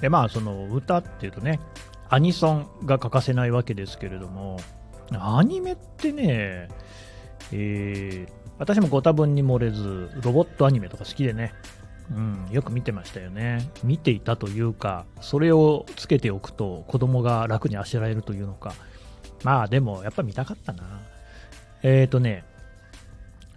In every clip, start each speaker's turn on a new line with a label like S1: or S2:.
S1: で、まあ、その歌っていうとね、アニソンが欠かせないわけですけれども、アニメってね、えー、私もご多分に漏れず、ロボットアニメとか好きでね、うん、よく見てましたよね。見ていたというか、それをつけておくと子供が楽にあしらえるというのか。まあでも、やっぱ見たかったな。えっ、ー、とね、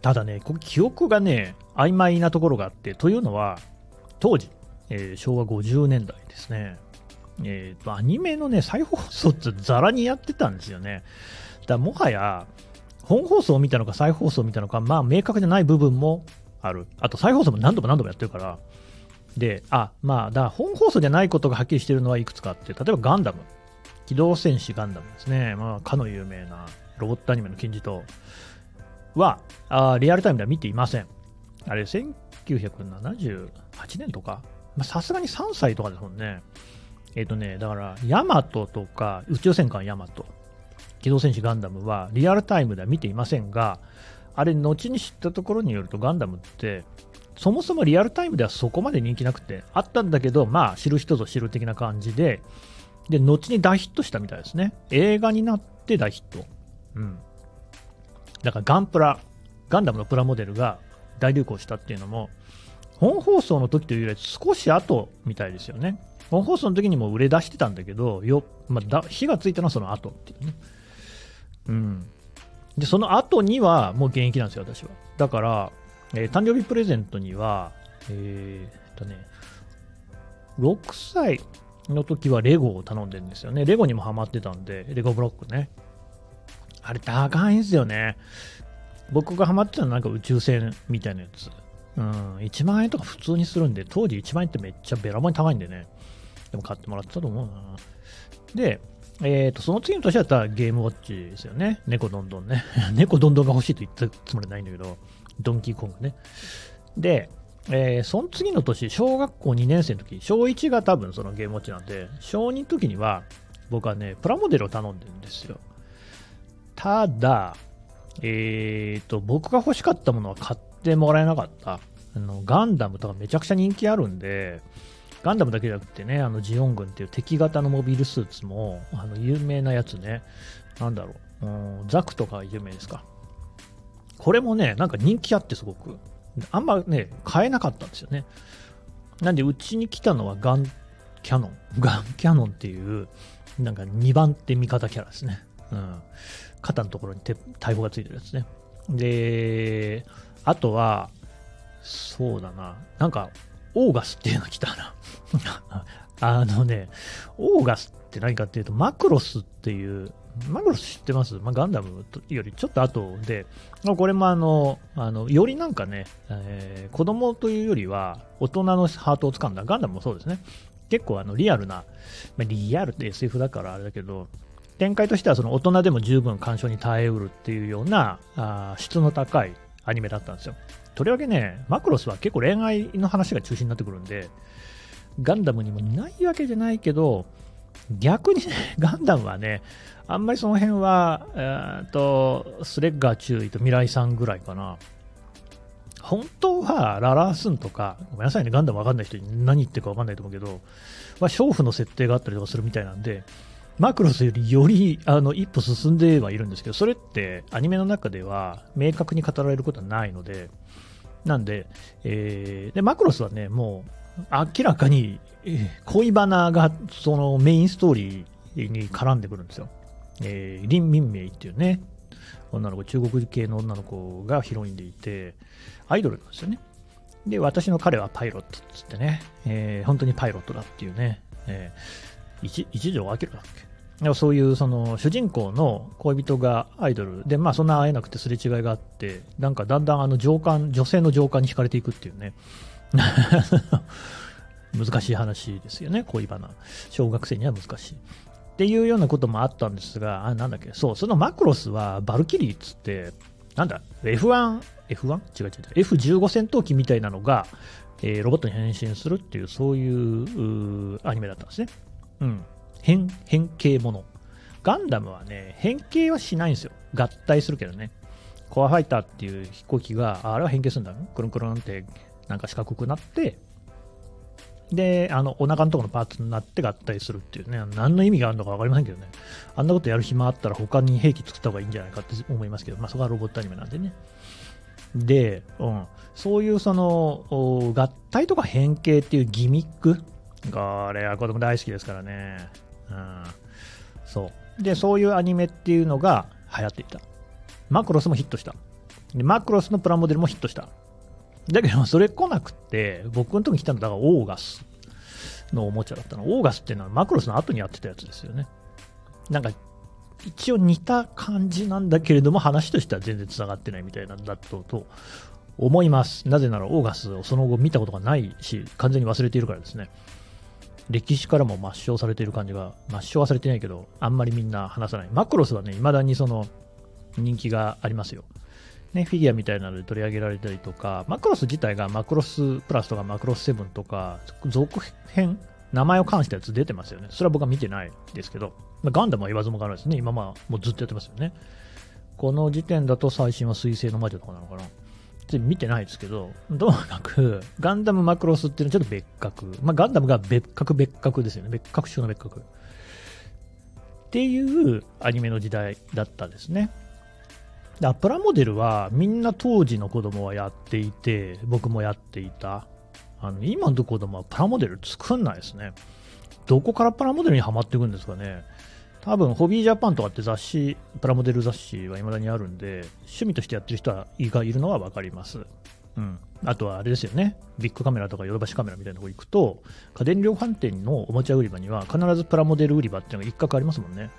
S1: ただね、記憶がね、曖昧なところがあって、というのは、当時、えー、昭和50年代ですね、えっ、ー、と、アニメのね、再放送ってザラにやってたんですよね。だもはや、本放送を見たのか再放送を見たのか、まあ明確じゃない部分もある。あと再放送も何度も何度もやってるから。で、あ、まあ、だ本放送じゃないことがはっきりしてるのはいくつかあって、例えばガンダム。機動戦士ガンダムですね。まあ、かの有名なロボットアニメの金字塔は、あリアルタイムでは見ていません。あれ、1978年とかさすがに3歳とかですもんね。えっ、ー、とね、だから、ヤマトとか、宇宙戦艦ヤマト、機動戦士ガンダムはリアルタイムでは見ていませんが、あれ、後に知ったところによると、ガンダムって、そもそもリアルタイムではそこまで人気なくて、あったんだけど、まあ、知る人ぞ知る的な感じで、で、後に大ヒットしたみたいですね。映画になって大ヒット。うん。だから、ガンプラ、ガンダムのプラモデルが大流行したっていうのも、本放送の時というよりは少し後みたいですよね。本放送の時にも売れ出してたんだけど、よまあ、だ火がついたのはその後っていうね。うん。で、その後にはもう現役なんですよ、私は。だから、えー、誕生日プレゼントには、えー、っとね、6歳の時はレゴを頼んでるんですよね。レゴにもハマってたんで、レゴブロックね。あれ高いんですよね。僕がハマってたのはなんか宇宙船みたいなやつ。うん、1万円とか普通にするんで、当時1万円ってめっちゃべらぼうに高いんでね。でも買ってもらってたと思うな。で、えー、とその次の年だったらゲームウォッチですよね。猫どんどんね。猫どんどんが欲しいと言ったつもりないんだけど、ドンキーコングね。で、えー、その次の年、小学校2年生の時、小1が多分そのゲームウォッチなんで、小2の時には、僕はね、プラモデルを頼んでるんですよ。ただ、えーと、僕が欲しかったものは買ってもらえなかった。あの、ガンダムとかめちゃくちゃ人気あるんで、ガンダムだけじゃなくてね、あのジオン軍っていう敵型のモビルスーツも、あの有名なやつね、なんだろう、うん、ザクとか有名ですか。これもね、なんか人気あってすごく、あんまね、買えなかったんですよね。なんで、うちに来たのはガンキャノン。ガンキャノンっていう、なんか2番手味方キャラですね。うん。肩のところに大砲がついてるやつね。で、あとは、そうだな、なんか、オーガスっていうの来たな。あのね、オーガスって何かっていうと、マクロスっていう、マクロス知ってます、まあ、ガンダムよりちょっと後で、これもあの、あのよりなんかね、えー、子供というよりは大人のハートをつかんだ、ガンダムもそうですね。結構あのリアルな、まあ、リアルって SF だからあれだけど、展開としてはその大人でも十分干渉に耐えうるっていうようなあ質の高いアニメだったんですよ。とりわけね、マクロスは結構恋愛の話が中心になってくるんで、ガンダムにもないわけじゃないけど、逆にね、ガンダムはね、あんまりその辺は、えー、と、スレッガー注意と未来さんぐらいかな。本当は、ララースンとか、ごめんなさいね、ガンダムわかんない人に何言ってるかわかんないと思うけど、まあ、娼婦の設定があったりとかするみたいなんで、マクロスよりよりあの一歩進んではいるんですけど、それってアニメの中では明確に語られることはないので、なんで、えー、で、マクロスはね、もう、明らかに、恋バナが、そのメインストーリーに絡んでくるんですよ。えー、リン・ミンメイっていうね、女の子、中国系の女の子がヒロインでいて、アイドルなんですよね。で、私の彼はパイロットっつってね、えー、本当にパイロットだっていうね、えー、一一条明だっけ？そういうその主人公の恋人がアイドルで、まあ、そんな会えなくてすれ違いがあって、なんかだんだんあの上官女性の上官に惹かれていくっていうね、難しい話ですよね、恋バナ。小学生には難しい。っていうようなこともあったんですが、あ、なんだっけ、そう、そのマクロスはバルキリーっつって、なんだ、F1、F1? 違う違う違う、F15 戦闘機みたいなのが、えー、ロボットに変身するっていう、そういうアニメだったんですね。うん。変、変形もの。ガンダムはね、変形はしないんですよ。合体するけどね。コアファイターっていう飛行機が、あれは変形するんだろくるんくるんってなんか四角くなって、で、あの、お腹のところのパーツになって合体するっていうね、何の意味があるのか分かりませんけどね、あんなことやる暇あったら他に兵器作った方がいいんじゃないかって思いますけど、まあそこはロボットアニメなんでね。で、うん、そういうその、合体とか変形っていうギミック、これは子供大好きですからね。うん。そう。で、そういうアニメっていうのが流行っていた。マクロスもヒットした。でマクロスのプラモデルもヒットした。だけど、それ来なくて、僕のとこに来たのだからオーガスのおもちゃだったの。オーガスっていうのはマクロスの後にやってたやつですよね。なんか、一応似た感じなんだけれども、話としては全然繋がってないみたいなんだとと思います。なぜなら、オーガスをその後見たことがないし、完全に忘れているからですね。歴史からも抹消されている感じが、抹消はされてないけど、あんまりみんな話さない。マクロスはね、未だにその人気がありますよ。ね、フィギュアみたいなので取り上げられたりとか、マクロス自体がマクロスプラスとかマクロス7とか、続編、名前を冠したやつ出てますよね。それは僕は見てないですけど、ガンダムは言わずもがなですね。今まあもうずっとやってますよね。この時点だと最新は水星の魔女とかなのかな。見てないですけど、どうなく、ガンダムマクロスっていうのはちょっと別格。まあ、ガンダムが別格別格ですよね。別格中の別格。っていうアニメの時代だったですね。でプラモデルはみんな当時の子供はやっていて、僕もやっていた。あの今の子供はプラモデル作んないですね。どこからプラモデルにはまっていくんですかね。多分、ホビージャパンとかって雑誌、プラモデル雑誌は未だにあるんで、趣味としてやってる人がいるのは分かります。うん。あとはあれですよね。ビッグカメラとかヨドバシカメラみたいなとこ行くと、家電量販店のおもちゃ売り場には必ずプラモデル売り場っていうのが一角ありますもんね。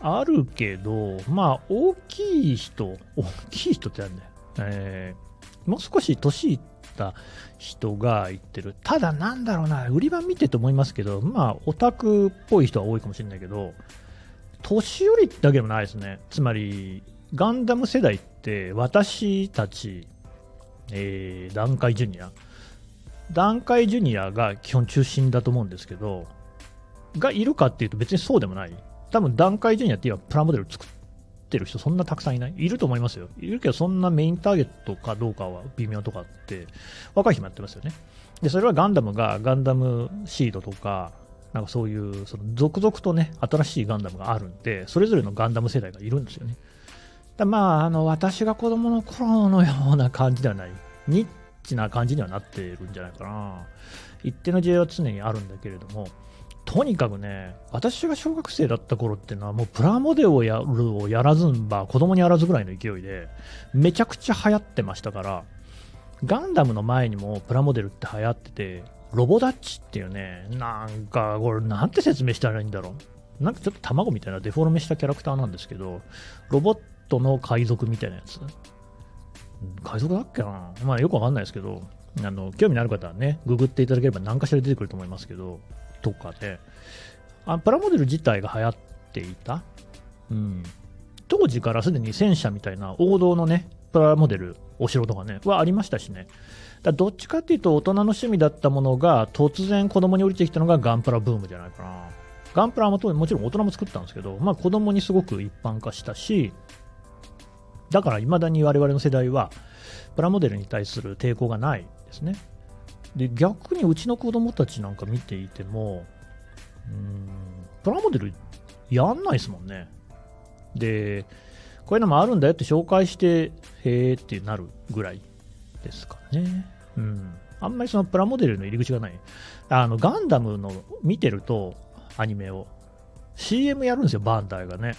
S1: あるけど、まあ、大きい人、大きい人ってなんだよ。えー、もう少し年いった人が言ってる。ただ、なんだろうな、売り場見てと思いますけど、まあ、オタクっぽい人は多いかもしれないけど、年寄りだけでもないですね。つまり、ガンダム世代って私たち、えー、段階ジュニア。段階ジュニアが基本中心だと思うんですけど、がいるかっていうと別にそうでもない。多分段階ジュニアって今プラモデル作ってる人そんなたくさんいないいると思いますよ。いるけどそんなメインターゲットかどうかは微妙とかって、若い人もやってますよね。で、それはガンダムがガンダムシードとか、なんかそういう、その続々とね、新しいガンダムがあるんで、それぞれのガンダム世代がいるんですよね。だまあ、あの、私が子供の頃のような感じではない。ニッチな感じにはなっているんじゃないかな。一定の需要は常にあるんだけれども、とにかくね、私が小学生だった頃っていうのは、もうプラモデルをやるをやらずんば、子供にやらずぐらいの勢いで、めちゃくちゃ流行ってましたから、ガンダムの前にもプラモデルって流行ってて、ロボダッチっていうね、なんか、これなんて説明したらいいんだろう。なんかちょっと卵みたいなデフォルメしたキャラクターなんですけど、ロボットの海賊みたいなやつ。海賊だっけな？まあよくわかんないですけど、あの、興味のある方はね、ググっていただければ何かしら出てくると思いますけど、とかで、あプラモデル自体が流行っていた。うん。当時からすでに戦車みたいな王道のね、プラモデル、お城とかね、はありましたしね。だどっちかっていうと大人の趣味だったものが突然子供に降りてきたのがガンプラブームじゃないかな。ガンプラはももちろん大人も作ったんですけど、まあ子供にすごく一般化したし、だから未だに我々の世代はプラモデルに対する抵抗がないですね。で、逆にうちの子供たちなんか見ていても、うん、プラモデルやんないですもんね。で、こういうのもあるんだよって紹介して、へーってなるぐらいですかね。うん。あんまりそのプラモデルの入り口がない。あの、ガンダムの見てると、アニメを。CM やるんですよ、バンダイがね。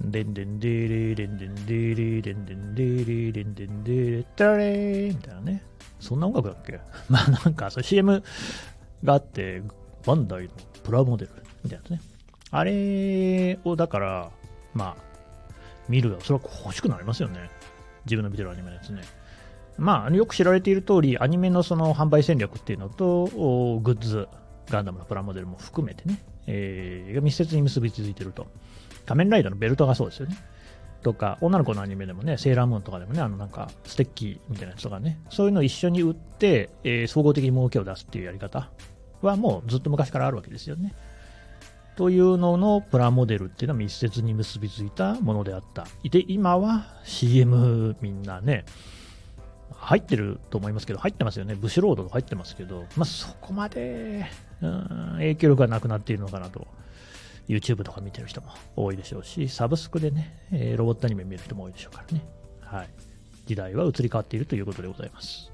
S1: でんでんでーれーでんでんでーれーでんでんでーれーでんでんでーれーたれーみたいなね。そんな音楽だっけまあなんか、CM があって、バンダイのプラモデルみたいなね。あれを、だから、まあ、見るそれは欲しくなりますよね。自分の見てるアニメのやつね。まあ、よく知られている通り、アニメのその販売戦略っていうのと、グッズ、ガンダムのプラモデルも含めてね、えー、密接に結びついてると。仮面ライダーのベルトがそうですよね。とか、女の子のアニメでもね、セーラームーンとかでもね、あのなんか、ステッキみたいなやつとかね、そういうのを一緒に売って、えー、総合的に儲けを出すっていうやり方はもうずっと昔からあるわけですよね。というののプラモデルっていうのは密接に結びついたものであった。で、今は CM みんなね、入ってると思いますけど、入ってますよね。ブシロード入ってますけど、まあ、そこまで、うん、影響力がなくなっているのかなと。YouTube とか見てる人も多いでしょうし、サブスクでね、え、ロボットアニメ見る人も多いでしょうからね。はい。時代は移り変わっているということでございます。